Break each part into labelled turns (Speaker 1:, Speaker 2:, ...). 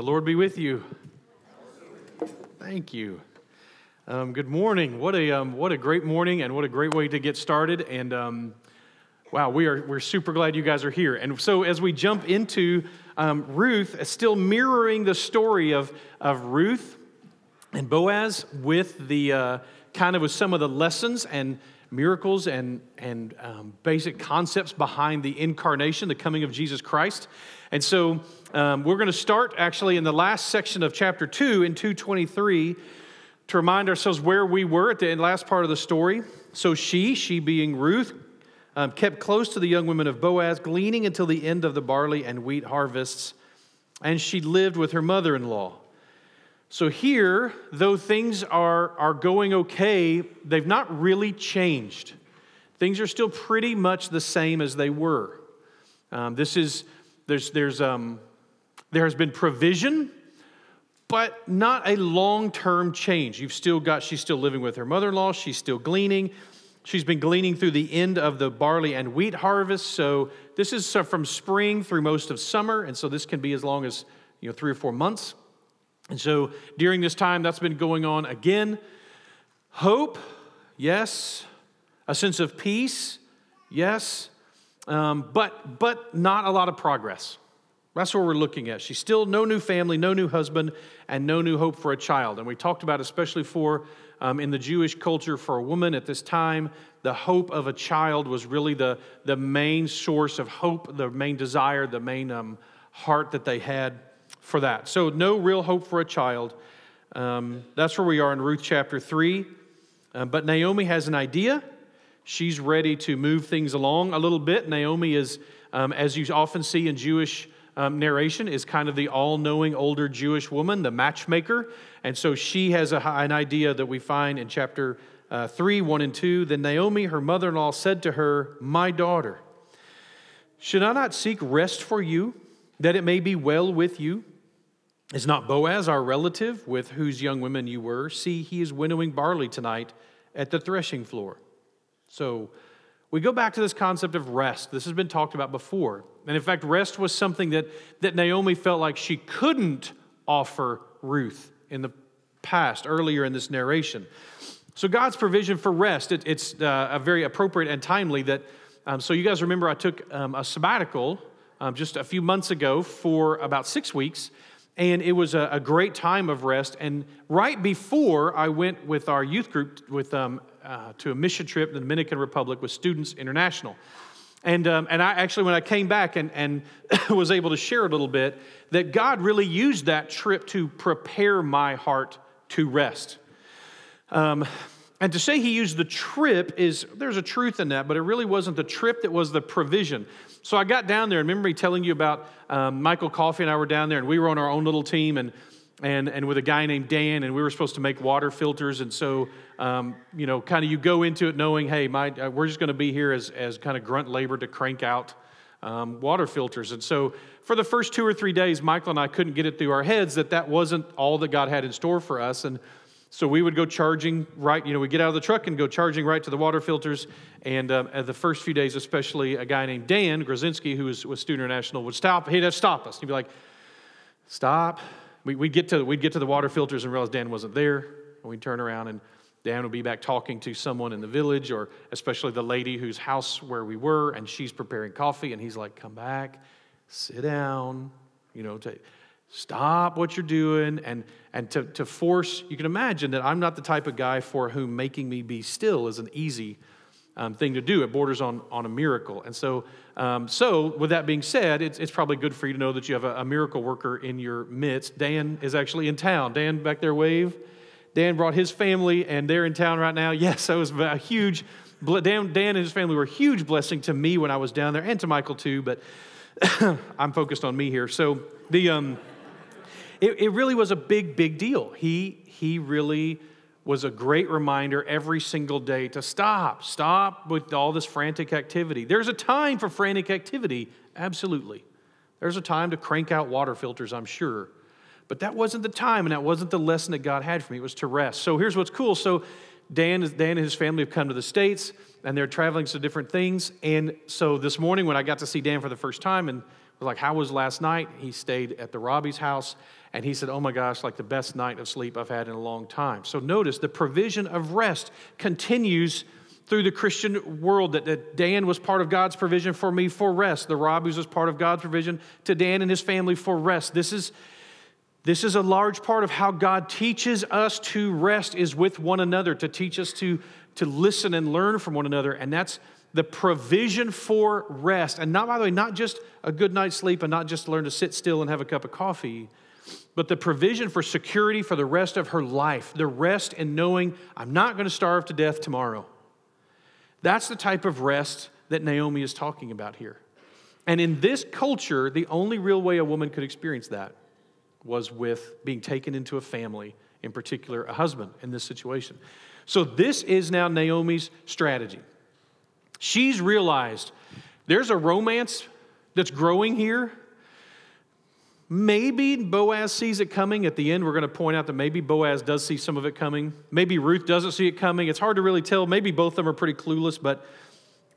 Speaker 1: The Lord be with you. Thank you. Um, good morning. What a um, what a great morning, and what a great way to get started. And um, wow, we are we're super glad you guys are here. And so as we jump into um, Ruth, still mirroring the story of of Ruth and Boaz with the uh, kind of with some of the lessons and miracles and, and um, basic concepts behind the incarnation, the coming of Jesus Christ. And so um, we're going to start actually in the last section of chapter 2 in 223 to remind ourselves where we were at the last part of the story. So she, she being Ruth, um, kept close to the young women of Boaz, gleaning until the end of the barley and wheat harvests, and she lived with her mother in law. So, here, though things are, are going okay, they've not really changed. Things are still pretty much the same as they were. Um, this is, there's, there's, um, there has been provision, but not a long term change. You've still got, she's still living with her mother in law, she's still gleaning. She's been gleaning through the end of the barley and wheat harvest. So, this is from spring through most of summer, and so this can be as long as you know, three or four months. And so during this time, that's been going on again. Hope, yes. A sense of peace, yes. Um, but, but not a lot of progress. That's what we're looking at. She's still no new family, no new husband, and no new hope for a child. And we talked about, especially for um, in the Jewish culture, for a woman at this time, the hope of a child was really the, the main source of hope, the main desire, the main um, heart that they had for that. So, no real hope for a child. Um, that's where we are in Ruth chapter 3. Uh, but Naomi has an idea. She's ready to move things along a little bit. Naomi is, um, as you often see in Jewish um, narration, is kind of the all knowing older Jewish woman, the matchmaker. And so she has a, an idea that we find in chapter uh, 3, 1 and 2. Then Naomi, her mother in law, said to her, My daughter, should I not seek rest for you, that it may be well with you? Is not Boaz our relative with whose young women you were? See, he is winnowing barley tonight at the threshing floor. So we go back to this concept of rest. This has been talked about before. And in fact, rest was something that, that Naomi felt like she couldn't offer Ruth in the past, earlier in this narration. So God's provision for rest, it, it's uh, very appropriate and timely that, um, so you guys remember I took um, a sabbatical um, just a few months ago for about six weeks and it was a, a, great time of rest. And right before I went with our youth group with, um, uh, to a mission trip in the Dominican Republic with Students International. And, um, and I actually, when I came back and, and was able to share a little bit, that God really used that trip to prepare my heart to rest. Um, and to say he used the trip is, there's a truth in that, but it really wasn't the trip that was the provision. So I got down there and remember me telling you about um, Michael Coffey and I were down there and we were on our own little team and, and, and with a guy named Dan and we were supposed to make water filters. And so, um, you know, kind of you go into it knowing, hey, my, uh, we're just going to be here as, as kind of grunt labor to crank out um, water filters. And so for the first two or three days, Michael and I couldn't get it through our heads that that wasn't all that God had in store for us. And so we would go charging right, you know, we get out of the truck and go charging right to the water filters. And uh, the first few days, especially a guy named Dan Grzinski, who was with Student International, would stop. He'd have stop us. He'd be like, stop. We, would get to, we'd get to the water filters and realize Dan wasn't there. And we'd turn around and Dan would be back talking to someone in the village, or especially the lady whose house where we were, and she's preparing coffee. And he's like, come back, sit down, you know, take stop what you're doing and and to, to force you can imagine that i'm not the type of guy for whom making me be still is an easy um, thing to do. It borders on, on a miracle. And so um, so with that being said it's, it's probably good for you to know that you have a, a miracle worker in your midst. Dan is actually in town. Dan back there wave. Dan brought his family and they're in town right now. Yes that was a huge dan, dan and his family were a huge blessing to me when i was down there and to michael too but i'm focused on me here. So the um, it, it really was a big, big deal. He, he really was a great reminder every single day to stop, stop with all this frantic activity. There's a time for frantic activity, absolutely. There's a time to crank out water filters, I'm sure. But that wasn't the time, and that wasn't the lesson that God had for me. It was to rest. So here's what's cool. So Dan, Dan and his family have come to the States, and they're traveling to different things. And so this morning, when I got to see Dan for the first time, and was like, How was last night? He stayed at the Robbie's house and he said, Oh my gosh, like the best night of sleep I've had in a long time. So notice the provision of rest continues through the Christian world that, that Dan was part of God's provision for me for rest. The Robbies was part of God's provision to Dan and his family for rest. This is, this is a large part of how God teaches us to rest is with one another, to teach us to, to listen and learn from one another. And that's the provision for rest. And not, by the way, not just a good night's sleep and not just learn to sit still and have a cup of coffee, but the provision for security for the rest of her life, the rest in knowing I'm not going to starve to death tomorrow. That's the type of rest that Naomi is talking about here. And in this culture, the only real way a woman could experience that was with being taken into a family, in particular, a husband in this situation. So, this is now Naomi's strategy. She's realized there's a romance that's growing here. Maybe Boaz sees it coming. At the end, we're going to point out that maybe Boaz does see some of it coming. Maybe Ruth doesn't see it coming. It's hard to really tell. Maybe both of them are pretty clueless, but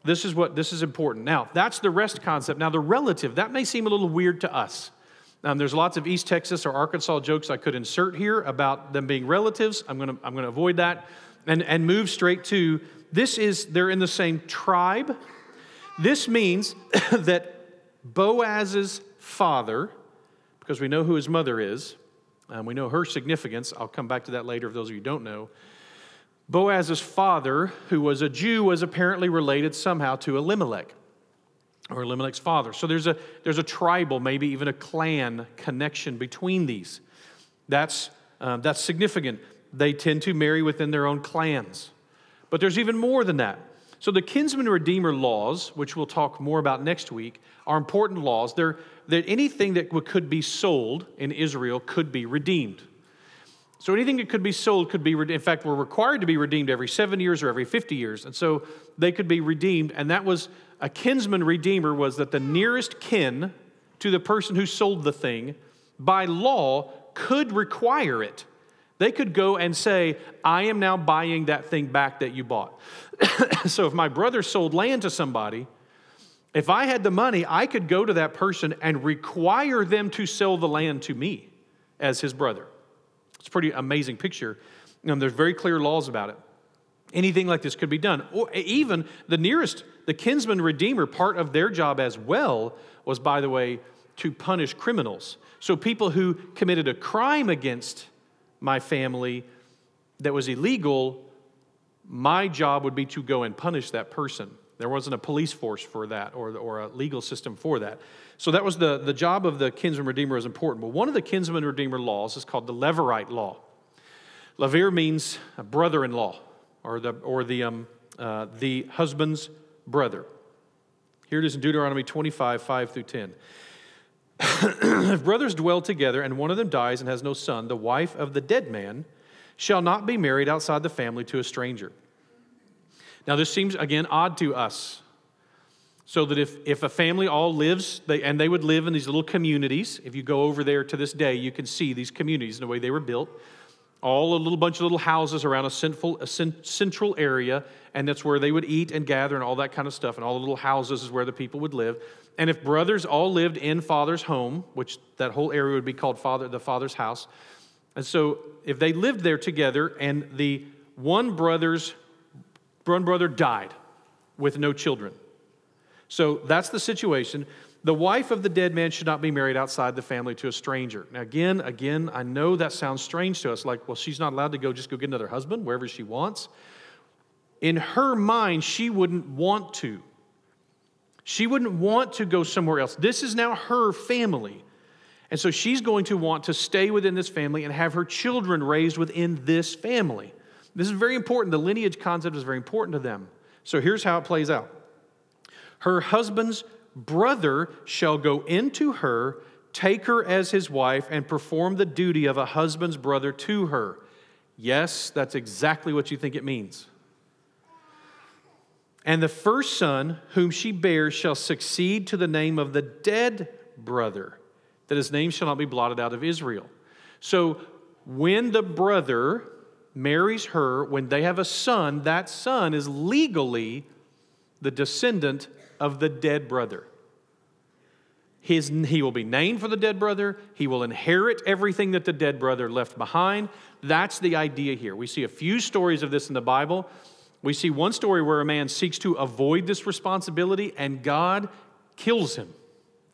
Speaker 1: this is what this is important. Now, that's the rest concept. Now, the relative, that may seem a little weird to us. Um, there's lots of East Texas or Arkansas jokes I could insert here about them being relatives. I'm going to I'm going to avoid that and, and move straight to this is they're in the same tribe. This means that Boaz's father because we know who his mother is. and we know her significance. I'll come back to that later if those of you don't know. Boaz's father, who was a Jew, was apparently related somehow to Elimelech, or Elimelech's father. So there's a, there's a tribal, maybe even a clan connection between these. That's, um, that's significant. They tend to marry within their own clans. But there's even more than that. So the kinsman redeemer laws, which we'll talk more about next week, are important laws. They're, that anything that could be sold in Israel could be redeemed. So anything that could be sold could be, in fact, were required to be redeemed every seven years or every 50 years. And so they could be redeemed. And that was a kinsman redeemer was that the nearest kin to the person who sold the thing by law could require it. They could go and say, I am now buying that thing back that you bought. so if my brother sold land to somebody, if I had the money, I could go to that person and require them to sell the land to me as his brother. It's a pretty amazing picture. And there's very clear laws about it. Anything like this could be done. Or even the nearest, the kinsman redeemer, part of their job as well was, by the way, to punish criminals. So people who committed a crime against my family that was illegal, my job would be to go and punish that person. There wasn't a police force for that or, or a legal system for that. So that was the, the job of the kinsman redeemer is important. But one of the kinsman redeemer laws is called the Levirate law. Levir means a brother in law or the, or the, um, uh, the husband's brother. Here it is in Deuteronomy 25, 5 through 10. If brothers dwell together and one of them dies and has no son, the wife of the dead man shall not be married outside the family to a stranger. Now, this seems, again, odd to us. So that if, if a family all lives, they, and they would live in these little communities, if you go over there to this day, you can see these communities and the way they were built. All a little bunch of little houses around a central, a central area, and that's where they would eat and gather and all that kind of stuff. And all the little houses is where the people would live. And if brothers all lived in father's home, which that whole area would be called father, the father's house, and so if they lived there together and the one brother's one brother died with no children. So that's the situation. The wife of the dead man should not be married outside the family to a stranger. Now, again, again, I know that sounds strange to us. Like, well, she's not allowed to go just go get another husband wherever she wants. In her mind, she wouldn't want to. She wouldn't want to go somewhere else. This is now her family. And so she's going to want to stay within this family and have her children raised within this family. This is very important. The lineage concept is very important to them. So here's how it plays out Her husband's brother shall go into her, take her as his wife, and perform the duty of a husband's brother to her. Yes, that's exactly what you think it means. And the first son whom she bears shall succeed to the name of the dead brother, that his name shall not be blotted out of Israel. So when the brother marries her, when they have a son, that son is legally the descendant of the dead brother. His, he will be named for the dead brother. He will inherit everything that the dead brother left behind. That's the idea here. We see a few stories of this in the Bible. We see one story where a man seeks to avoid this responsibility and God kills him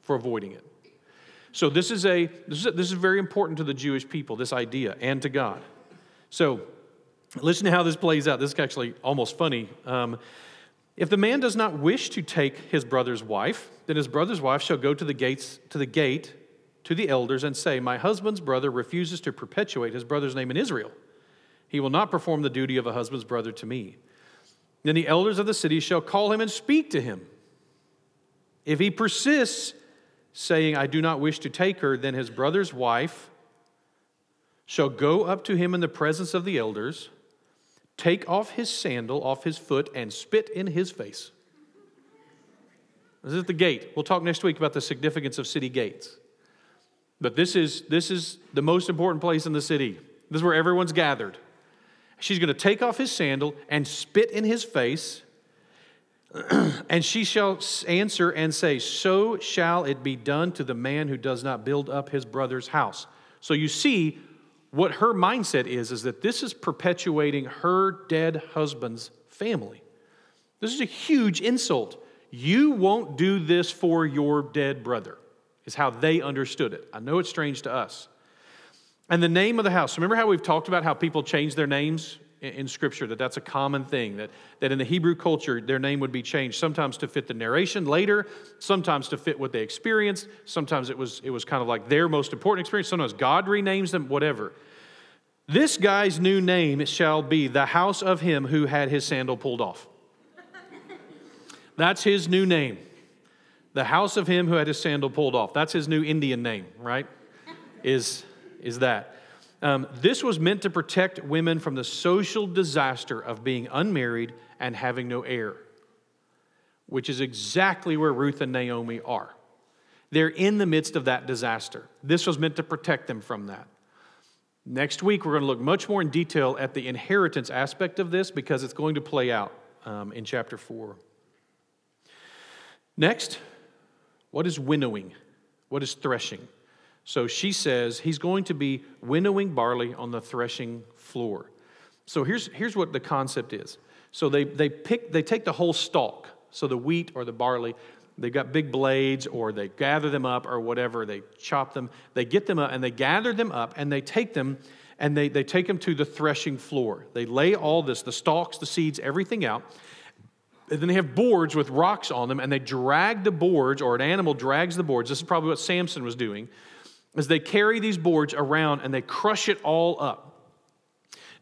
Speaker 1: for avoiding it. So this is a this is, a, this is very important to the Jewish people this idea and to God. So listen to how this plays out. This is actually almost funny. Um, if the man does not wish to take his brother's wife, then his brother's wife shall go to the gates to the gate to the elders and say, "My husband's brother refuses to perpetuate his brother's name in Israel. He will not perform the duty of a husband's brother to me." Then the elders of the city shall call him and speak to him. If he persists, saying, I do not wish to take her, then his brother's wife shall go up to him in the presence of the elders, take off his sandal off his foot, and spit in his face. This is the gate. We'll talk next week about the significance of city gates. But this is, this is the most important place in the city. This is where everyone's gathered. She's going to take off his sandal and spit in his face and she shall answer and say, So shall it be done to the man who does not build up his brother's house. So you see, what her mindset is, is that this is perpetuating her dead husband's family. This is a huge insult. You won't do this for your dead brother, is how they understood it. I know it's strange to us. And the name of the house. Remember how we've talked about how people change their names in Scripture that that's a common thing, that, that in the Hebrew culture, their name would be changed sometimes to fit the narration later, sometimes to fit what they experienced, sometimes it was, it was kind of like their most important experience, sometimes God renames them, whatever. This guy's new name shall be the house of him who had his sandal pulled off. That's his new name. The house of him who had his sandal pulled off. That's his new Indian name, right? Is, is that. Um, this was meant to protect women from the social disaster of being unmarried and having no heir, which is exactly where Ruth and Naomi are. They're in the midst of that disaster. This was meant to protect them from that. Next week, we're going to look much more in detail at the inheritance aspect of this because it's going to play out um, in chapter 4. Next, what is winnowing? What is threshing? So she says he's going to be winnowing barley on the threshing floor. So here's, here's what the concept is. So they, they pick, they take the whole stalk, so the wheat or the barley, they've got big blades or they gather them up or whatever, they chop them, they get them up and they gather them up and they take them and they, they take them to the threshing floor. They lay all this, the stalks, the seeds, everything out. And then they have boards with rocks on them and they drag the boards or an animal drags the boards. This is probably what Samson was doing as they carry these boards around and they crush it all up.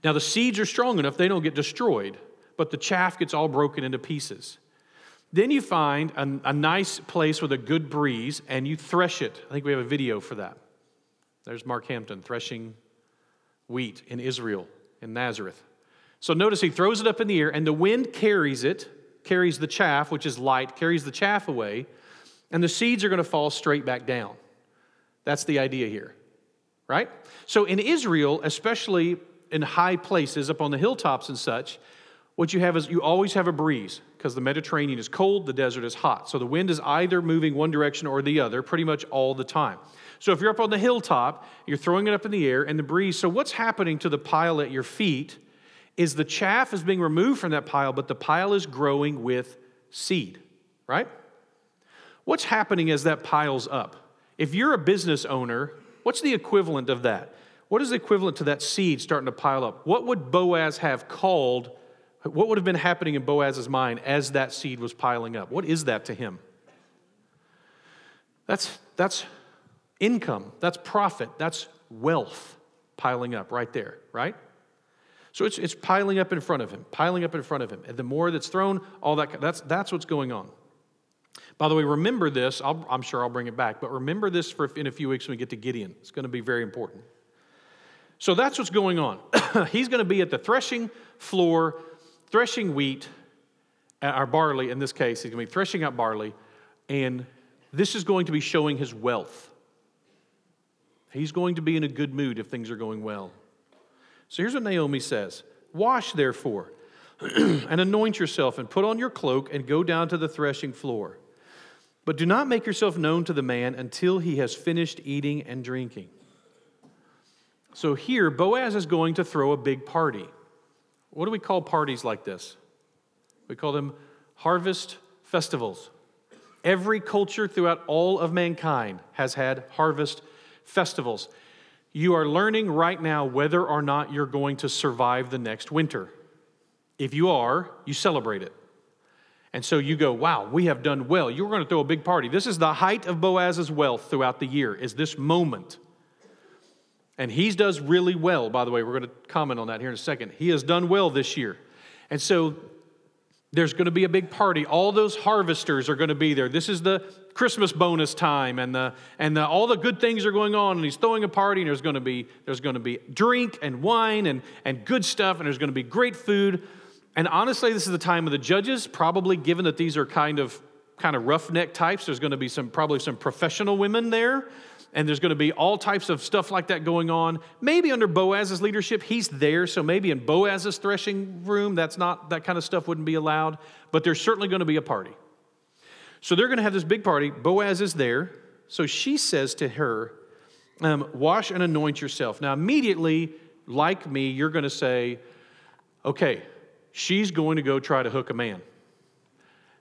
Speaker 1: Now, the seeds are strong enough, they don't get destroyed, but the chaff gets all broken into pieces. Then you find a, a, nice place with a good breeze and you thresh it. I think we have a video for that. There's Mark Hampton threshing wheat in Israel, in Nazareth. So notice he throws it up in the air and the wind carries it, carries the chaff, which is light, carries the chaff away, and the seeds are going to fall straight back down. That's the idea here, right? So in Israel, especially in high places, up on the hilltops and such, what you have is you always have a breeze because the Mediterranean is cold, the desert is hot. So the wind is either moving one direction or the other pretty much all the time. So if you're up on the hilltop, you're throwing it up in the air and the breeze. So what's happening to the pile at your feet is the chaff is being removed from that pile, but the pile is growing with seed, right? What's happening as that piles up? If you're a business owner, what's the equivalent of that? What is the equivalent to that seed starting to pile up? What would Boaz have called? What would have been happening in Boaz's mind as that seed was piling up? What is that to him? That's, that's income, that's profit, that's wealth piling up right there, right? So it's, it's piling up in front of him, piling up in front of him. And the more that's thrown, all that, that's, that's what's going on. By the way, remember this. i am sure I'll bring it back, but remember this for in a few weeks when we get to Gideon. It's going to be very important. So that's what's going on. He's going to be at the threshing floor, threshing wheat, uh, or barley in this case. He's going to be threshing out barley, and this is going to be showing his wealth. He's going to be in a good mood if things are going well. So here's what Naomi says Wash, therefore, and anoint yourself, and put on your cloak, and go down to the threshing floor. But do not make yourself known to the man until he has finished eating and drinking. So here, Boaz is going to throw a big party. What do we call parties like this? We call them harvest festivals. Every culture throughout all of mankind has had harvest festivals. You are learning right now whether or not you're going to survive the next winter. If you are, you celebrate it. And so you go, wow, we have done well. You're going to throw a big party. This is the height of Boaz's wealth throughout the year, is this moment. And he does really well, by the way. We're going to comment on that here in a second. He has done well this year. And so there's going to be a big party. All those harvesters are going to be there. This is the Christmas bonus time, and, the, and the, all the good things are going on. And he's throwing a party, and there's going to be, there's going to be drink and wine and, and good stuff, and there's going to be great food. And honestly, this is the time of the judges, probably given that these are kind of kind of roughneck types. There's going to be some probably some professional women there, and there's going to be all types of stuff like that going on. Maybe under Boaz's leadership, he's there, so maybe in Boaz's threshing room, that's not that kind of stuff wouldn't be allowed. But there's certainly going to be a party. So they're going to have this big party. Boaz is there, so she says to her, um, "Wash and anoint yourself." Now, immediately, like me, you're going to say, "Okay." She's going to go try to hook a man.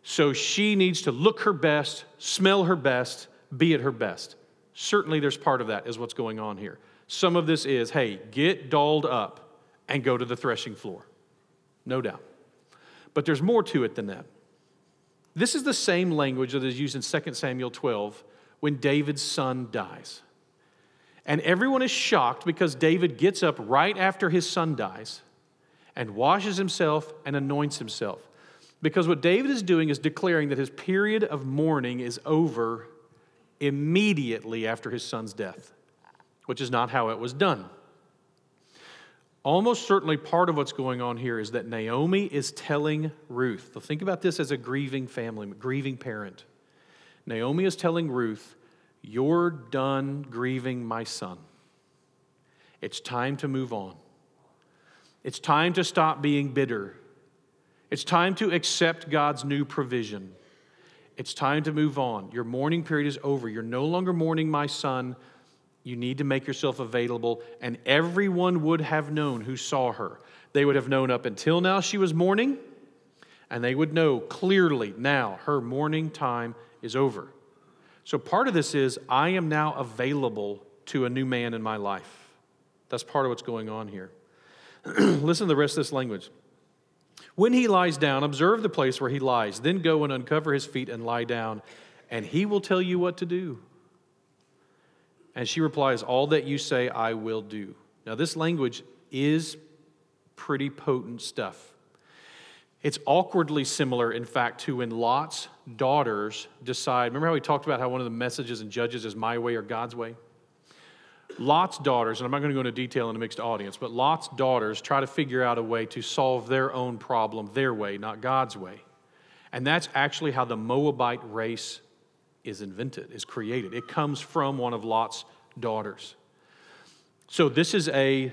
Speaker 1: So she needs to look her best, smell her best, be at her best. Certainly, there's part of that, is what's going on here. Some of this is hey, get dolled up and go to the threshing floor. No doubt. But there's more to it than that. This is the same language that is used in 2 Samuel 12 when David's son dies. And everyone is shocked because David gets up right after his son dies and washes himself and anoints himself. Because what David is doing is declaring that his period of mourning is over immediately after his son's death, which is not how it was done. Almost certainly, part of what's going on here is that Naomi is telling Ruth. So think about this as a grieving family, grieving parent. Naomi is telling Ruth, You're done grieving my son. It's time to move on. It's time to stop being bitter. It's time to accept God's new provision. It's time to move on. Your mourning period is over. You're no longer mourning my son. You need to make yourself available. And everyone would have known who saw her. They would have known up until now she was mourning, and they would know clearly now her mourning time is over. So part of this is I am now available to a new man in my life. That's part of what's going on here. Listen to the rest of this language. When he lies down, observe the place where he lies. Then go and uncover his feet and lie down, and he will tell you what to do. And she replies, All that you say, I will do. Now, this language is pretty potent stuff. It's awkwardly similar, in fact, to when Lot's daughters decide. Remember how we talked about how one of the messages in Judges is my way or God's way? Lot's daughters, and I'm not going to go into detail in a mixed audience, but Lot's daughters try to figure out a way to solve their own problem their way, not God's way. And that's actually how the Moabite race is invented, is created. It comes from one of Lot's daughters. So this is a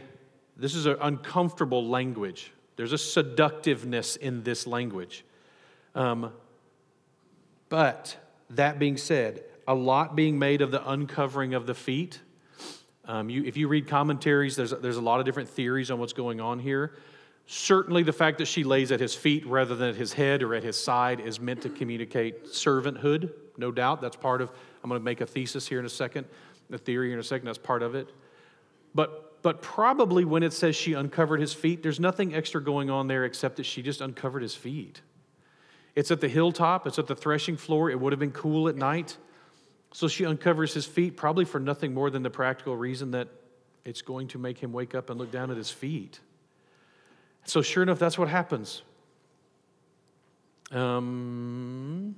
Speaker 1: this is an uncomfortable language. There's a seductiveness in this language. Um, but that being said, a lot being made of the uncovering of the feet um, you, if you read commentaries, there's, there's a lot of different theories on what's going on here. Certainly, the fact that she lays at his feet rather than at his head or at his side is meant to communicate servanthood, no doubt. That's part of, I'm going to make a thesis here in a second, a theory in a second, that's part of it. But, but probably when it says she uncovered his feet, there's nothing extra going on there except that she just uncovered his feet. It's at the hilltop, it's at the threshing floor. It would have been cool at night. So she uncovers his feet, probably for nothing more than the practical reason that it's going to make him wake up and look down at his feet. So, sure enough, that's what happens. Um,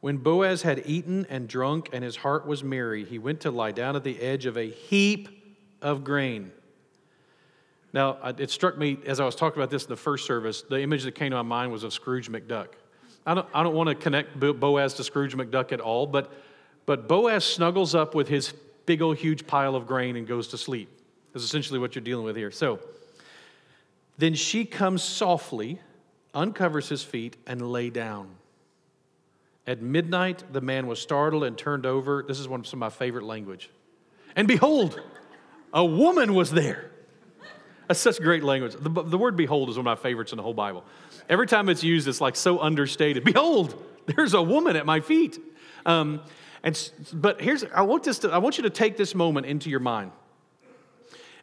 Speaker 1: when Boaz had eaten and drunk and his heart was merry, he went to lie down at the edge of a heap of grain. Now, it struck me as I was talking about this in the first service, the image that came to my mind was of Scrooge McDuck. I don't, I don't want to connect Boaz to Scrooge McDuck at all, but, but Boaz snuggles up with his big old huge pile of grain and goes to sleep. That's essentially what you're dealing with here. So then she comes softly, uncovers his feet, and lay down. At midnight, the man was startled and turned over. This is one of some of my favorite language. And behold, a woman was there. That's such great language. The, the word behold is one of my favorites in the whole Bible. Every time it's used, it's like so understated. Behold, there's a woman at my feet. Um, and, but here's, I want, this to, I want you to take this moment into your mind.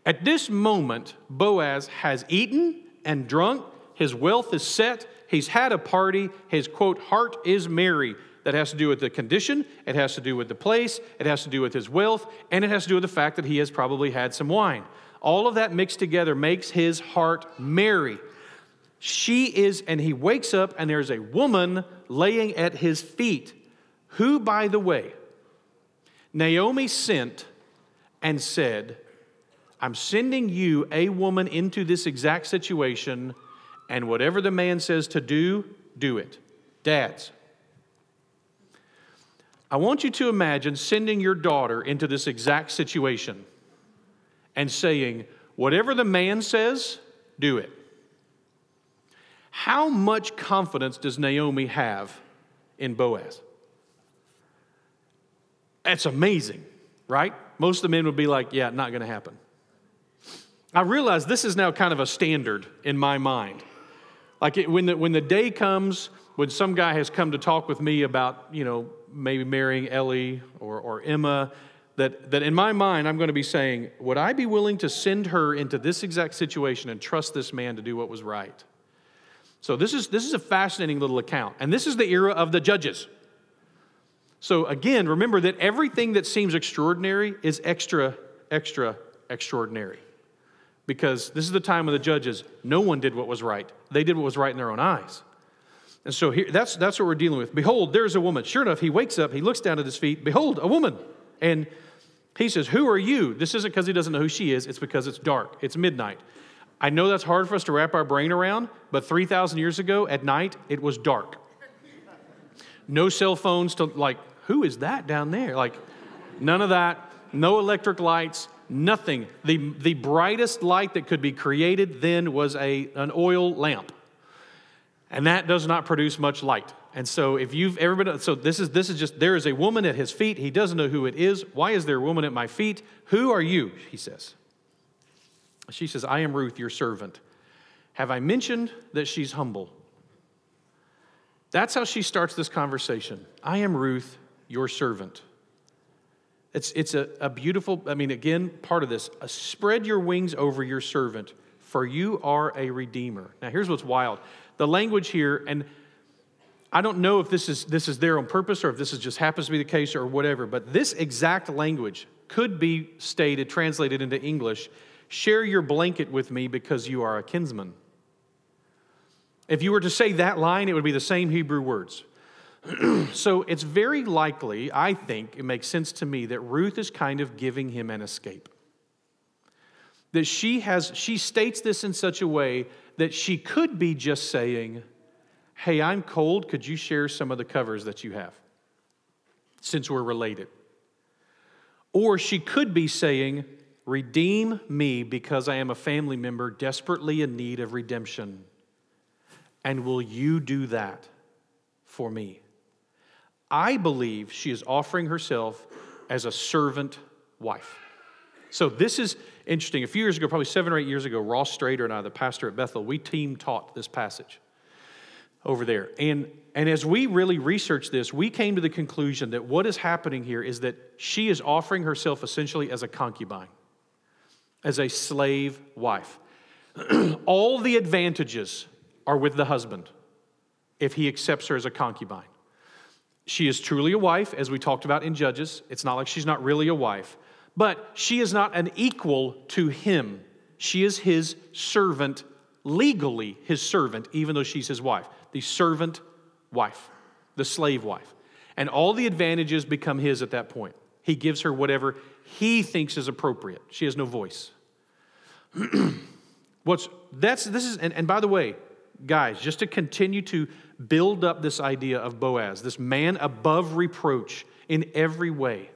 Speaker 1: At this moment, Boaz has eaten and drunk, his wealth is set, he's had a party, his quote, heart is merry. That has to do with the condition, it has to do with the place, it has to do with his wealth, and it has to do with the fact that he has probably had some wine. All of that mixed together makes his heart merry. She is, and he wakes up, and there's a woman laying at his feet, who, by the way, Naomi sent and said, I'm sending you a woman into this exact situation, and whatever the man says to do, do it. Dads, I want you to imagine sending your daughter into this exact situation and saying, whatever the man says, do it. How much confidence does Naomi have in Boaz? That's amazing, right? Most of the men would be like, yeah, not going to happen. I realize this is now kind of a standard in my mind. Like it, when, the, when the day comes when some guy has come to talk with me about, you know, maybe marrying Ellie or, or Emma, that, that in my mind I'm going to be saying, would I be willing to send her into this exact situation and trust this man to do what was right? So this is, this is a fascinating little account. And this is the era of the judges. So again, remember that everything that seems extraordinary is extra, extra extraordinary because this is the time of the judges. No one did what was right, they did what was right in their own eyes. And so here, that's, that's what we're dealing with. Behold, there's a woman. Sure enough, he wakes up, he looks down at his feet. Behold, a woman. And he says, Who are you? This isn't because he doesn't know who she is, it's because it's dark, it's midnight. I know that's hard for us to wrap our brain around, but 3,000 years ago at night, it was dark. No cell phones to, like, who is that down there? Like, none of that. No electric lights, Nothing. The, the brightest light that could be created then was a, an oil lamp. And that does not produce much light. And so if you've ever been, so this is, this is just, there is a woman at his feet. He doesn't know who it is. Why is there a woman at my feet? Who are you? He says. She says, I am Ruth, your servant. Have I mentioned that she's humble? That's how she starts this conversation. I am Ruth, your servant. It's, it's a, a beautiful, I mean, again, part of this. Spread your wings over your servant, for you are a redeemer. Now, here's what's wild. The language here, and I don't know if this is, this is there on purpose or if this is just happens to be the case or whatever, but this exact language could be stated, translated into English share your blanket with me because you are a kinsman. If you were to say that line, it would be the same Hebrew words. so it's very likely, I think, it makes sense to me that Ruth is kind of giving him an escape. That she has, she states this in such a way that she could be just saying, Hey, I'm cold. Could you share some of the covers that you have? Since we're related. Or she could be saying, Redeem me because I am a family member desperately in need of redemption. And will you do that for me? I believe she is offering herself as a servant wife. So this is interesting. A few years ago, probably seven or eight years ago, Ross Strader and I, the pastor at Bethel, we team taught this passage over there. And, and as we really researched this, we came to the conclusion that what is happening here is that she is offering herself essentially as a concubine, as a slave wife. All the advantages are with the husband if he accepts her as a concubine. She is truly a wife, as we talked about in Judges. It's not like she's not really a wife, but she is not an equal to him. She is his servant, legally his servant, even though she's his wife. The servant wife, the slave wife. And all the advantages become his at that point. He gives her whatever he thinks is appropriate. She has no voice. What's that's this is and, and by the way, guys, just to continue to build up this idea of Boaz, this man above reproach in every way.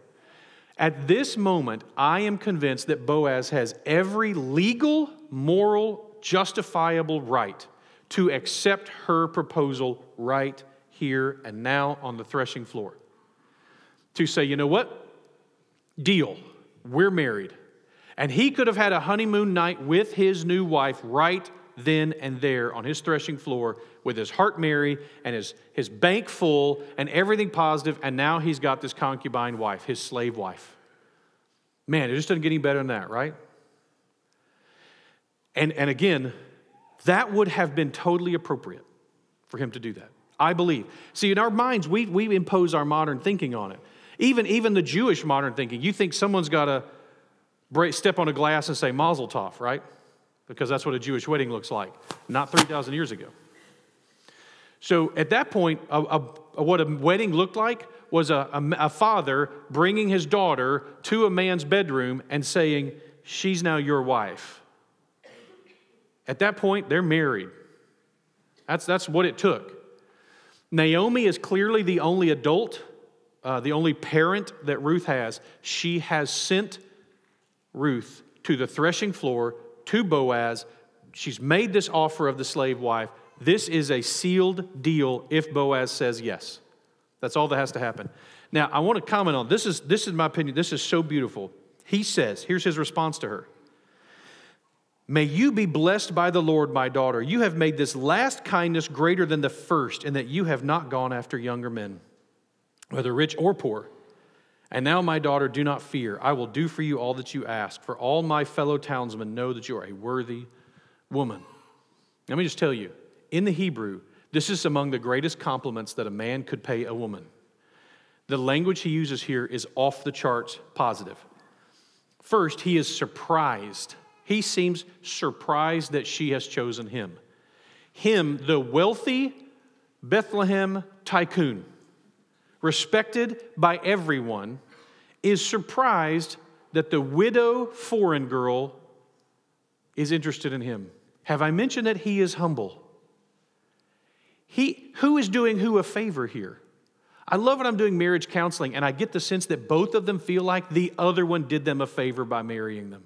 Speaker 1: At this moment, I am convinced that Boaz has every legal, moral, justifiable right to accept her proposal right here and now on the threshing floor. To say, you know what? Deal. We're married. And he could have had a honeymoon night with his new wife right then and there on his threshing floor with his heart merry and his, his bank full and everything positive, and now he's got this concubine wife, his slave wife. Man, it just doesn't get any better than that, right? And, and again, that would have been totally appropriate for him to do that. I believe. See, in our minds, we, we impose our modern thinking on it. Even, even the Jewish modern thinking, you think someone's got to step on a glass and say Mazel Tov, right? Because that's what a Jewish wedding looks like, not 3,000 years ago. So at that point, a, a, what a wedding looked like was a, a father bringing his daughter to a man's bedroom and saying, She's now your wife. At that point, they're married. That's, that's what it took. Naomi is clearly the only adult, uh, the only parent that Ruth has. She has sent Ruth to the threshing floor to Boaz. She's made this offer of the slave wife. This is a sealed deal if Boaz says yes. That's all that has to happen. Now, I want to comment on this is this is my opinion. This is so beautiful. He says, here's his response to her. May you be blessed by the Lord, my daughter. You have made this last kindness greater than the first, in that you have not gone after younger men, whether rich or poor. And now, my daughter, do not fear. I will do for you all that you ask, for all my fellow townsmen know that you are a worthy woman. Let me just tell you, in the Hebrew, this is among the greatest compliments that a man could pay a woman. The language he uses here is off the charts positive. First, he is surprised he seems surprised that she has chosen him. Him, the wealthy Bethlehem tycoon, respected by everyone, is surprised that the widow foreign girl is interested in him. Have I mentioned that he is humble? He, who is doing who a favor here? I love when I'm doing marriage counseling and I get the sense that both of them feel like the other one did them a favor by marrying them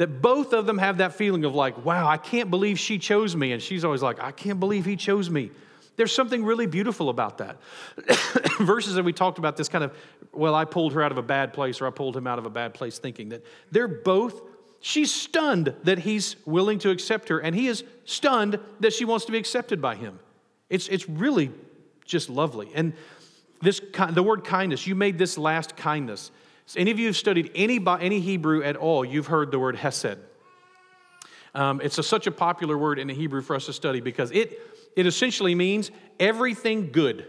Speaker 1: that both of them have that feeling of like, wow, I can't believe she chose me. And she's always like, I can't believe he chose me. There's something really beautiful about that. Verses that we talked about this kind of, well, I pulled her out of a bad place or I pulled him out of a bad place thinking that they're both, she's stunned that he's willing to accept her and he is stunned that she wants to be accepted by him. It's, it's really just lovely. And this, the word kindness, you made this last kindness. So any of you who've studied any, any Hebrew at all, you've heard the word hesed. Um, it's a, such a popular word in the Hebrew for us to study because it, it essentially means everything good.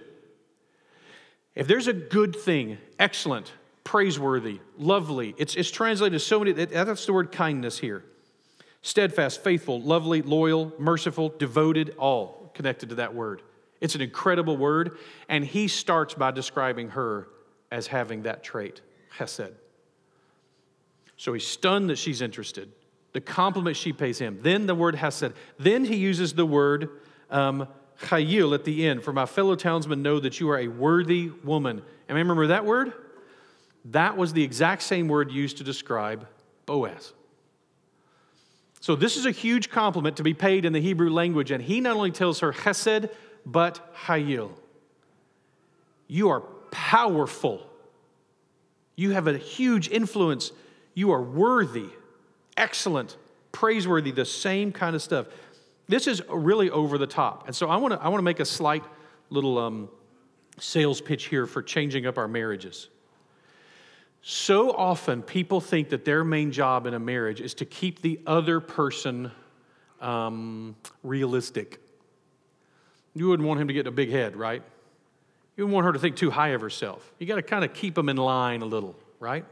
Speaker 1: If there's a good thing, excellent, praiseworthy, lovely, it's, it's translated so many, that's the word kindness here. Steadfast, faithful, lovely, loyal, merciful, devoted, all connected to that word. It's an incredible word, and he starts by describing her as having that trait chesed. So he's stunned that she's interested. The compliment she pays him. Then the word hesed. Then he uses the word um, chayil at the end. For my fellow townsmen know that you are a worthy woman. And remember that word? That was the exact same word used to describe Boaz. So this is a huge compliment to be paid in the Hebrew language. And he not only tells her chesed, but chayil. You are powerful. You have a huge influence. You are worthy, excellent, praiseworthy, the same kind of stuff. This is really over the top. And so I want to I want to make a slight little um, sales pitch here for changing up our marriages. So often, people think that their main job in a marriage is to keep the other person um, realistic. You wouldn't want him to get a big head, right? You wouldn't want her to think too high of herself. You got to kind of keep them in line a little, right?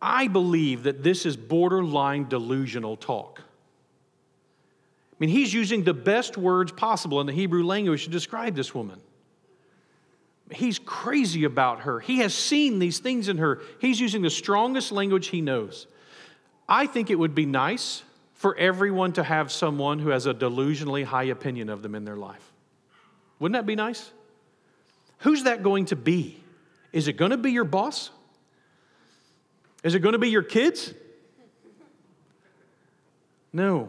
Speaker 1: I believe that this is borderline delusional talk. I mean, he's using the best words possible in the Hebrew language to describe this woman. He's crazy about her. He has seen these things in her. He's using the strongest language he knows. I think it would be nice for everyone to have someone who has a delusionally high opinion of them in their life. Wouldn't that be nice? Who's that going to be? Is it going to be your boss? Is it going to be your kids? No,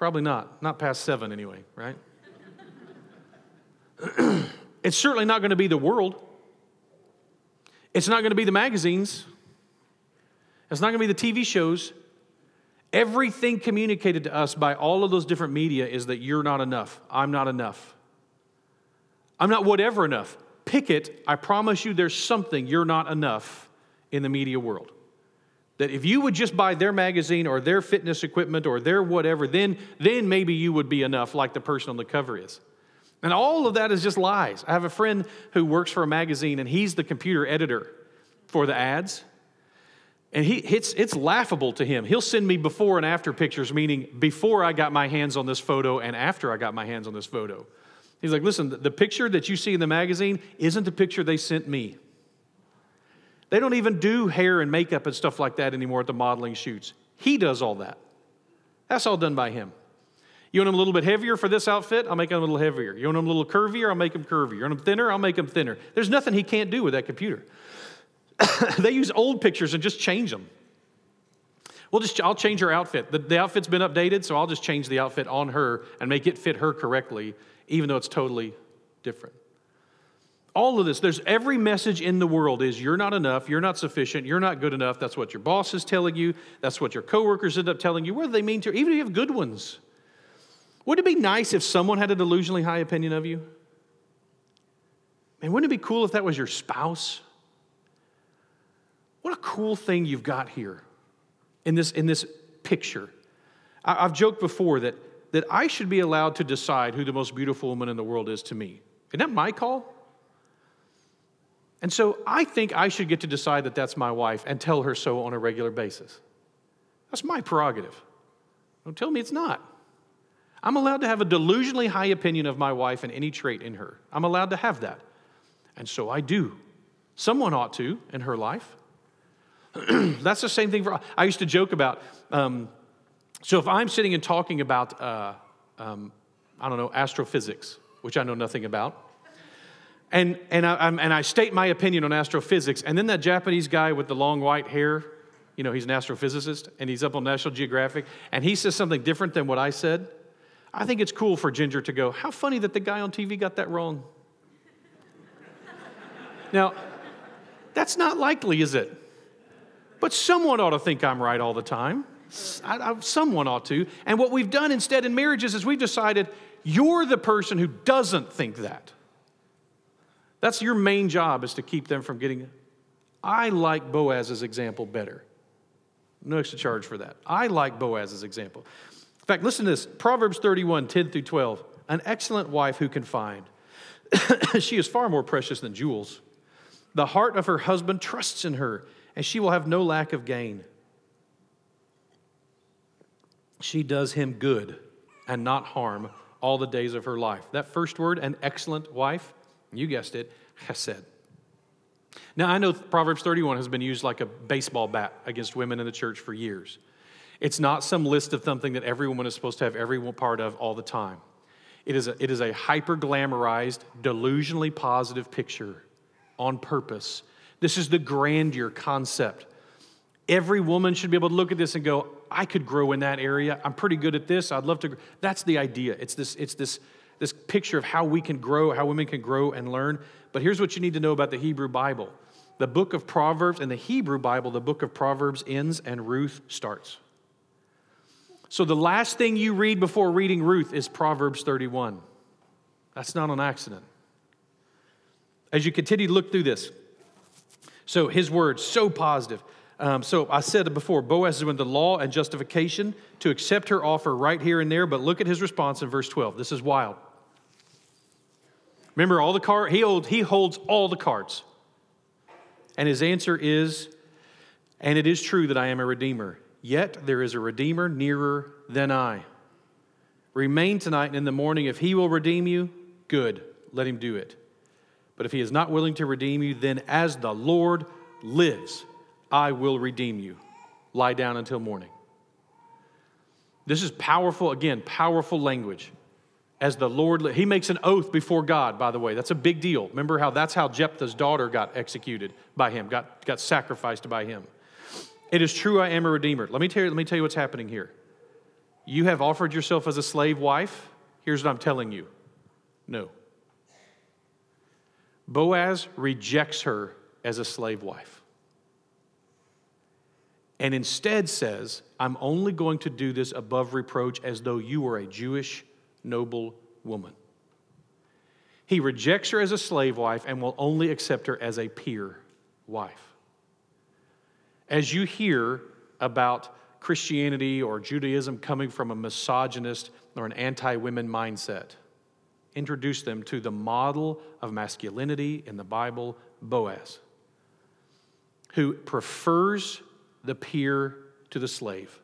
Speaker 1: probably not. Not past seven, anyway, right? it's certainly not going to be the world. It's not going to be the magazines. It's not going to be the TV shows. Everything communicated to us by all of those different media is that you're not enough. I'm not enough. I'm not whatever enough. Pick it. I promise you there's something you're not enough in the media world. That if you would just buy their magazine or their fitness equipment or their whatever, then, then maybe you would be enough like the person on the cover is. And all of that is just lies. I have a friend who works for a magazine and he's the computer editor for the ads. And he, it's, it's laughable to him. He'll send me before and after pictures, meaning before I got my hands on this photo and after I got my hands on this photo. He's like, listen, the picture that you see in the magazine isn't the picture they sent me. They don't even do hair and makeup and stuff like that anymore at the modeling shoots. He does all that. That's all done by him. You want them a little bit heavier for this outfit? I'll make them a little heavier. You want them a little curvier? I'll make them curvier. You want them thinner? I'll make them thinner. There's nothing he can't do with that computer. they use old pictures and just change them. We'll just, I'll change her outfit. The, the outfit's been updated, so I'll just change the outfit on her and make it fit her correctly, even though it's totally different. All of this, there's every message in the world is you're not enough, you're not sufficient, you're not good enough. That's what your boss is telling you, that's what your coworkers end up telling you, whether they mean to, even if you have good ones. wouldn't it be nice if someone had a delusionally high opinion of you? And wouldn't it be cool if that was your spouse? What a cool thing you've got here in this, in this picture. I, I've joked before that, that I should be allowed to decide who the most beautiful woman in the world is to me. Isn't that my call? And so I think I should get to decide that that's my wife and tell her so on a regular basis. That's my prerogative. Don't tell me it's not. I'm allowed to have a delusionally high opinion of my wife and any trait in her. I'm allowed to have that. And so I do. Someone ought to in her life. That's the same thing for, I used to joke about. Um, so if I'm sitting and talking about, uh, um, I don't know, astrophysics, which I know nothing about, and, and, I, and I state my opinion on astrophysics, and then that Japanese guy with the long white hair, you know, he's an astrophysicist, and he's up on National Geographic, and he says something different than what I said. I think it's cool for Ginger to go, How funny that the guy on TV got that wrong. now, that's not likely, is it? But someone ought to think I'm right all the time. I, I, someone ought to. And what we've done instead in marriages is we've decided you're the person who doesn't think that. That's your main job is to keep them from getting. I like Boaz's example better. No extra charge for that. I like Boaz's example. In fact, listen to this Proverbs 31, 10 through 12. An excellent wife who can find. she is far more precious than jewels. The heart of her husband trusts in her, and she will have no lack of gain. She does him good and not harm all the days of her life. That first word, an excellent wife, you guessed it, chesed. Now, I know Proverbs 31 has been used like a baseball bat against women in the church for years. It's not some list of something that every woman is supposed to have every part of all the time. It is a, it is a hyper glamorized, delusionally positive picture on purpose. This is the grandeur concept. Every woman should be able to look at this and go, I could grow in that area. I'm pretty good at this. I'd love to. That's the idea. It's this, it's this, this picture of how we can grow, how women can grow and learn. But here's what you need to know about the Hebrew Bible the book of Proverbs, and the Hebrew Bible, the book of Proverbs ends and Ruth starts. So the last thing you read before reading Ruth is Proverbs 31. That's not an accident. As you continue to look through this, so his words, so positive. Um, so I said it before Boaz is with the law and justification to accept her offer right here and there, but look at his response in verse 12. This is wild. Remember, all the card, he, holds, he holds all the cards. And his answer is, and it is true that I am a redeemer, yet there is a redeemer nearer than I. Remain tonight, and in the morning, if he will redeem you, good, let him do it. But if he is not willing to redeem you, then as the Lord lives, I will redeem you. Lie down until morning. This is powerful, again, powerful language. As the Lord, he makes an oath before God, by the way. That's a big deal. Remember how that's how Jephthah's daughter got executed by him, got, got sacrificed by him. It is true, I am a redeemer. Let me, tell you, let me tell you what's happening here. You have offered yourself as a slave wife. Here's what I'm telling you no. Boaz rejects her as a slave wife and instead says, I'm only going to do this above reproach as though you were a Jewish noble woman. He rejects her as a slave wife and will only accept her as a peer wife. As you hear about Christianity or Judaism coming from a misogynist or an anti women mindset, introduce them to the model of masculinity in the Bible, Boaz, who prefers the peer to the slave.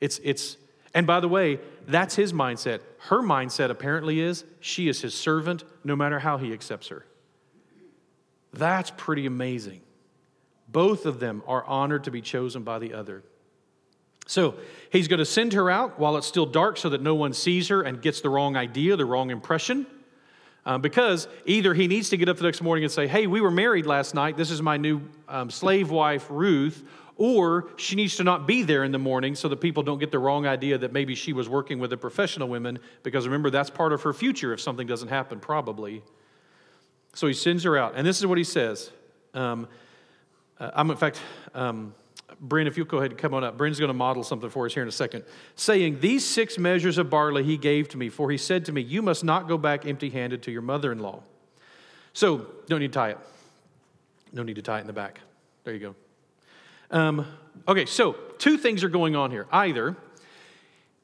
Speaker 1: It's, it's, and by the way, that's his mindset. Her mindset apparently is she is his servant no matter how he accepts her. That's pretty amazing. Both of them are honored to be chosen by the other. So he's going to send her out while it's still dark so that no one sees her and gets the wrong idea, the wrong impression. Uh, because either he needs to get up the next morning and say, Hey, we were married last night. This is my new um, slave wife, Ruth or she needs to not be there in the morning so that people don't get the wrong idea that maybe she was working with the professional women, because remember, that's part of her future if something doesn't happen, probably. So he sends her out. And this is what he says. Um, uh, I'm, in fact, um, Bryn, if you'll go ahead and come on up. Bryn's going to model something for us here in a second. Saying, These six measures of barley he gave to me, for he said to me, You must not go back empty handed to your mother in law. So, don't need to tie it. No need to tie it in the back. There you go. Um, okay, so two things are going on here. Either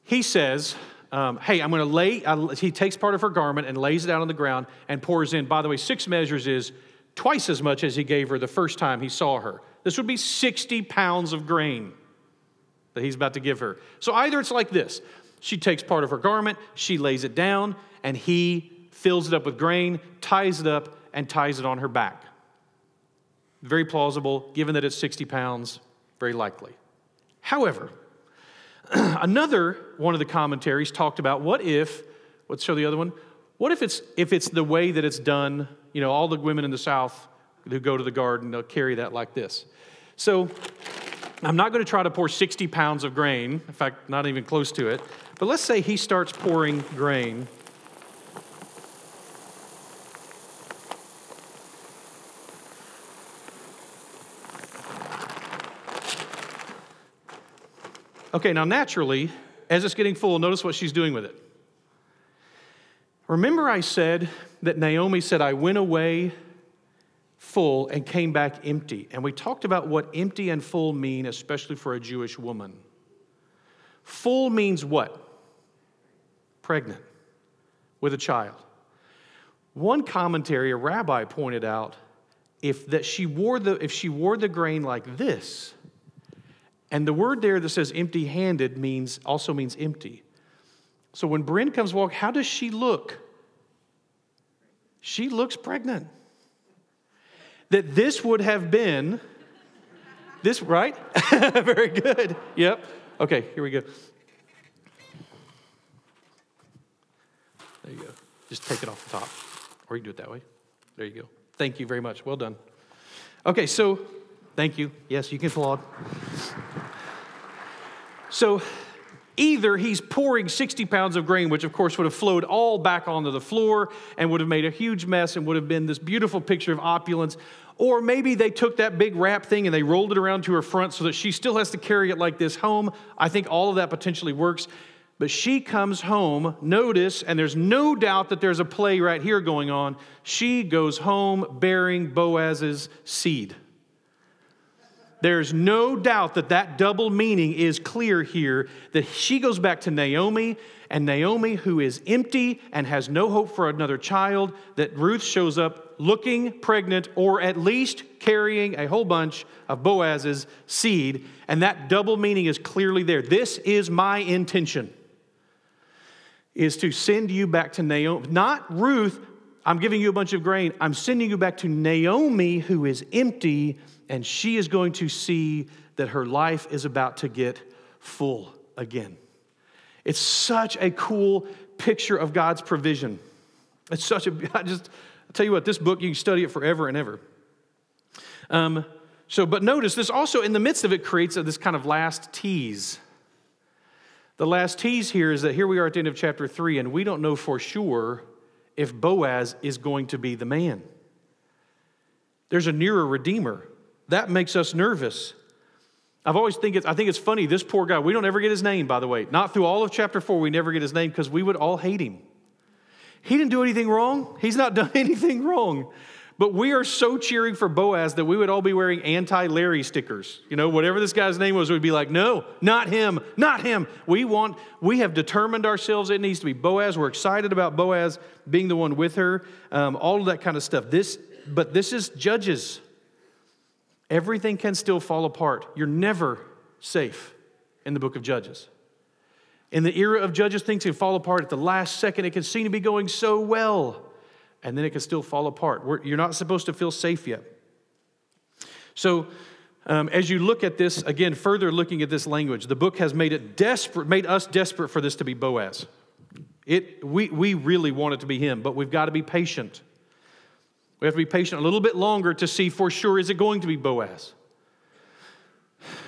Speaker 1: he says, um, Hey, I'm going to lay, uh, he takes part of her garment and lays it out on the ground and pours in. By the way, six measures is twice as much as he gave her the first time he saw her. This would be 60 pounds of grain that he's about to give her. So either it's like this she takes part of her garment, she lays it down, and he fills it up with grain, ties it up, and ties it on her back. Very plausible, given that it's 60 pounds, very likely. However, another one of the commentaries talked about what if, let's show the other one, what if it's, if it's the way that it's done, you know, all the women in the South who go to the garden, they'll carry that like this. So I'm not going to try to pour 60 pounds of grain, in fact, not even close to it, but let's say he starts pouring grain Okay, now naturally, as it's getting full, notice what she's doing with it. Remember, I said that Naomi said, I went away full and came back empty. And we talked about what empty and full mean, especially for a Jewish woman. Full means what? Pregnant with a child. One commentary, a rabbi pointed out, if that she wore the if she wore the grain like this, and the word there that says empty handed means also means empty. So when Bryn comes walk, how does she look? She looks pregnant. That this would have been this, right? Very good. Yep. Okay, here we go. There you go. Just take it off the top. Or you can do it that way. There you go. Thank you very much. Well done. Okay, so thank you. Yes, you can applaud. So either he's pouring 60 pounds of grain, which of course would have flowed all back onto the floor and would have made a huge mess and would have been this beautiful picture of opulence. Or maybe they took that big wrap thing and they rolled it around to her front so that she still has to carry it like this home. I think all of that potentially works. But she comes home, notice, and there's no doubt that there's a play right here going on. She goes home bearing Boaz's seed. There's no doubt that that double meaning is clear here that she goes back to Naomi, and Naomi, who is empty and has no hope for another child, that Ruth shows up looking pregnant or at least carrying a whole bunch of Boaz's seed, and that double meaning is clearly there. This is my intention is to send you back to Naomi, not Ruth, I'm giving you a bunch of grain. I'm sending you back to Naomi, who is empty and she is going to see that her life is about to get full again. It's such a cool picture of God's provision. It's such a, I just, I'll tell you what, this book, you can study it forever and ever. Um, so, but notice this also in the midst of it creates this kind of last tease. The last tease here is that here we are at the end of chapter three, and we don't know for sure if Boaz is going to be the man. There's a nearer Redeemer. That makes us nervous. I've always think it's, I think it's funny. This poor guy, we don't ever get his name, by the way. Not through all of chapter four, we never get his name because we would all hate him. He didn't do anything wrong. He's not done anything wrong. But we are so cheering for Boaz that we would all be wearing anti Larry stickers. You know, whatever this guy's name was, we'd be like, no, not him, not him. We want, we have determined ourselves it needs to be Boaz. We're excited about Boaz being the one with her, um, all of that kind of stuff. This, but this is Judges. Everything can still fall apart. You're never safe in the book of Judges. In the era of Judges, things can fall apart at the last second. It can seem to be going so well and then it can still fall apart. We're, you're not supposed to feel safe yet. So, um, as you look at this, again, further looking at this language, the book has made it desperate, made us desperate for this to be Boaz. It, we, we really want it to be him, but we've got to be patient. We have to be patient a little bit longer to see for sure is it going to be Boaz?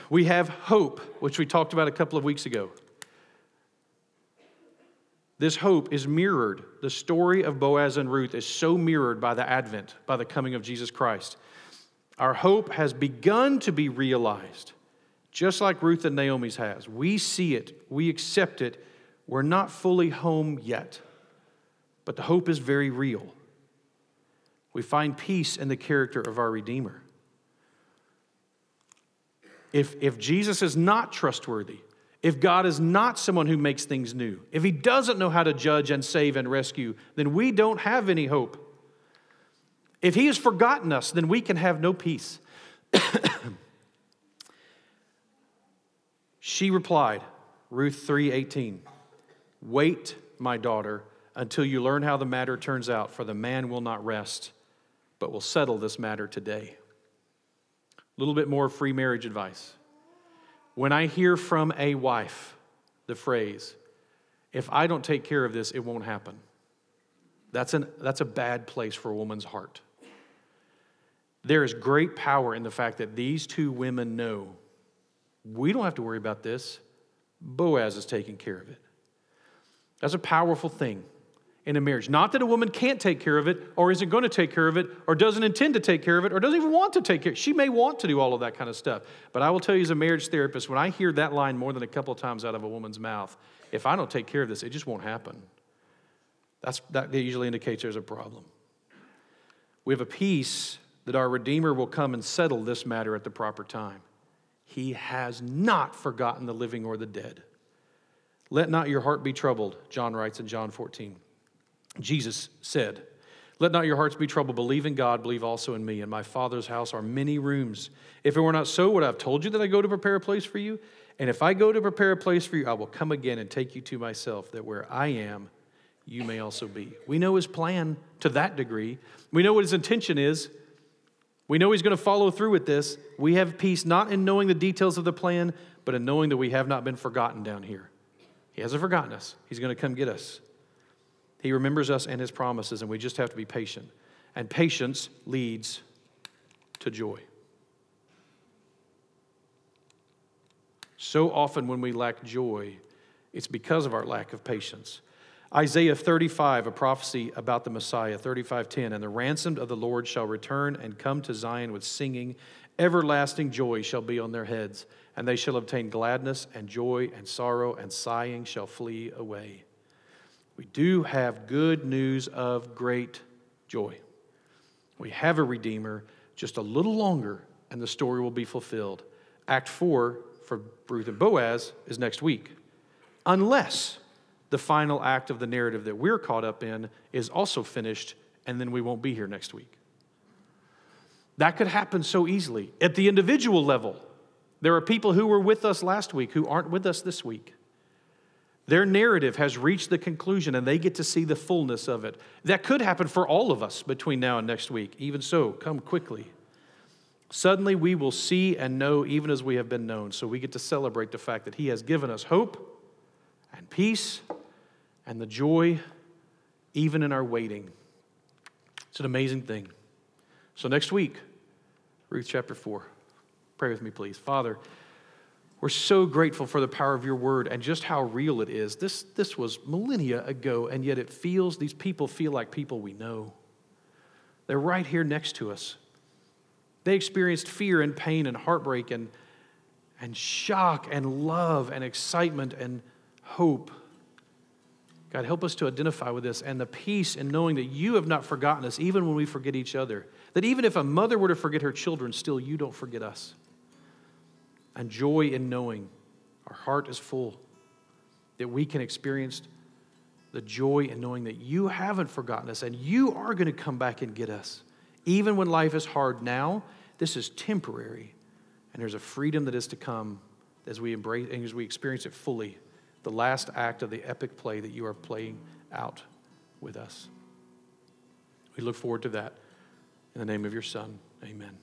Speaker 1: We have hope, which we talked about a couple of weeks ago. This hope is mirrored. The story of Boaz and Ruth is so mirrored by the advent, by the coming of Jesus Christ. Our hope has begun to be realized, just like Ruth and Naomi's has. We see it, we accept it. We're not fully home yet, but the hope is very real. We find peace in the character of our Redeemer. If, if Jesus is not trustworthy, if God is not someone who makes things new, if He doesn't know how to judge and save and rescue, then we don't have any hope. If He has forgotten us, then we can have no peace. she replied, Ruth 3:18, "Wait, my daughter, until you learn how the matter turns out, for the man will not rest, but will settle this matter today." A little bit more free marriage advice. When I hear from a wife the phrase, if I don't take care of this, it won't happen, that's, an, that's a bad place for a woman's heart. There is great power in the fact that these two women know we don't have to worry about this. Boaz is taking care of it. That's a powerful thing in a marriage. Not that a woman can't take care of it, or isn't going to take care of it, or doesn't intend to take care of it, or doesn't even want to take care. of it. She may want to do all of that kind of stuff. But I will tell you, as a marriage therapist, when I hear that line more than a couple of times out of a woman's mouth, if I don't take care of this, it just won't happen. That's, that usually indicates there's a problem. We have a peace that our Redeemer will come and settle this matter at the proper time. He has not forgotten the living or the dead. Let not your heart be troubled, John writes in John 14. Jesus said, Let not your hearts be troubled. Believe in God, believe also in me. In my Father's house are many rooms. If it were not so, would I have told you that I go to prepare a place for you? And if I go to prepare a place for you, I will come again and take you to myself, that where I am, you may also be. We know his plan to that degree. We know what his intention is. We know he's going to follow through with this. We have peace not in knowing the details of the plan, but in knowing that we have not been forgotten down here. He hasn't forgotten us. He's going to come get us. He remembers us and His promises, and we just have to be patient. And patience leads to joy. So often, when we lack joy, it's because of our lack of patience. Isaiah 35, a prophecy about the Messiah, 35:10, and the ransomed of the Lord shall return and come to Zion with singing. Everlasting joy shall be on their heads, and they shall obtain gladness and joy and sorrow and sighing shall flee away we do have good news of great joy. We have a Redeemer just a little longer, and the story will be fulfilled. Act 4 for Ruth and Boaz is next week, unless the final act of the narrative that we're caught up in is also finished, and then we won't be here next week. That could happen so easily. At the individual level, there are people who were with us last week who aren't with us this week. Their narrative has reached the conclusion and they get to see the fullness of it. That could happen for all of us between now and next week. Even so, come quickly. Suddenly we will see and know even as we have been known. So we get to celebrate the fact that He has given us hope and peace and the joy even in our waiting. It's an amazing thing. So next week, Ruth chapter 4. Pray with me, please. Father, we're so grateful for the power of your word and just how real it is. This, this was millennia ago, and yet it feels, these people feel like people we know. They're right here next to us. They experienced fear and pain and heartbreak and, and shock and love and excitement and hope. God, help us to identify with this and the peace in knowing that you have not forgotten us, even when we forget each other. That even if a mother were to forget her children, still you don't forget us. And joy in knowing our heart is full, that we can experience the joy in knowing that you haven't forgotten us and you are going to come back and get us. Even when life is hard now, this is temporary. And there's a freedom that is to come as we embrace and as we experience it fully. The last act of the epic play that you are playing out with us. We look forward to that. In the name of your Son, amen.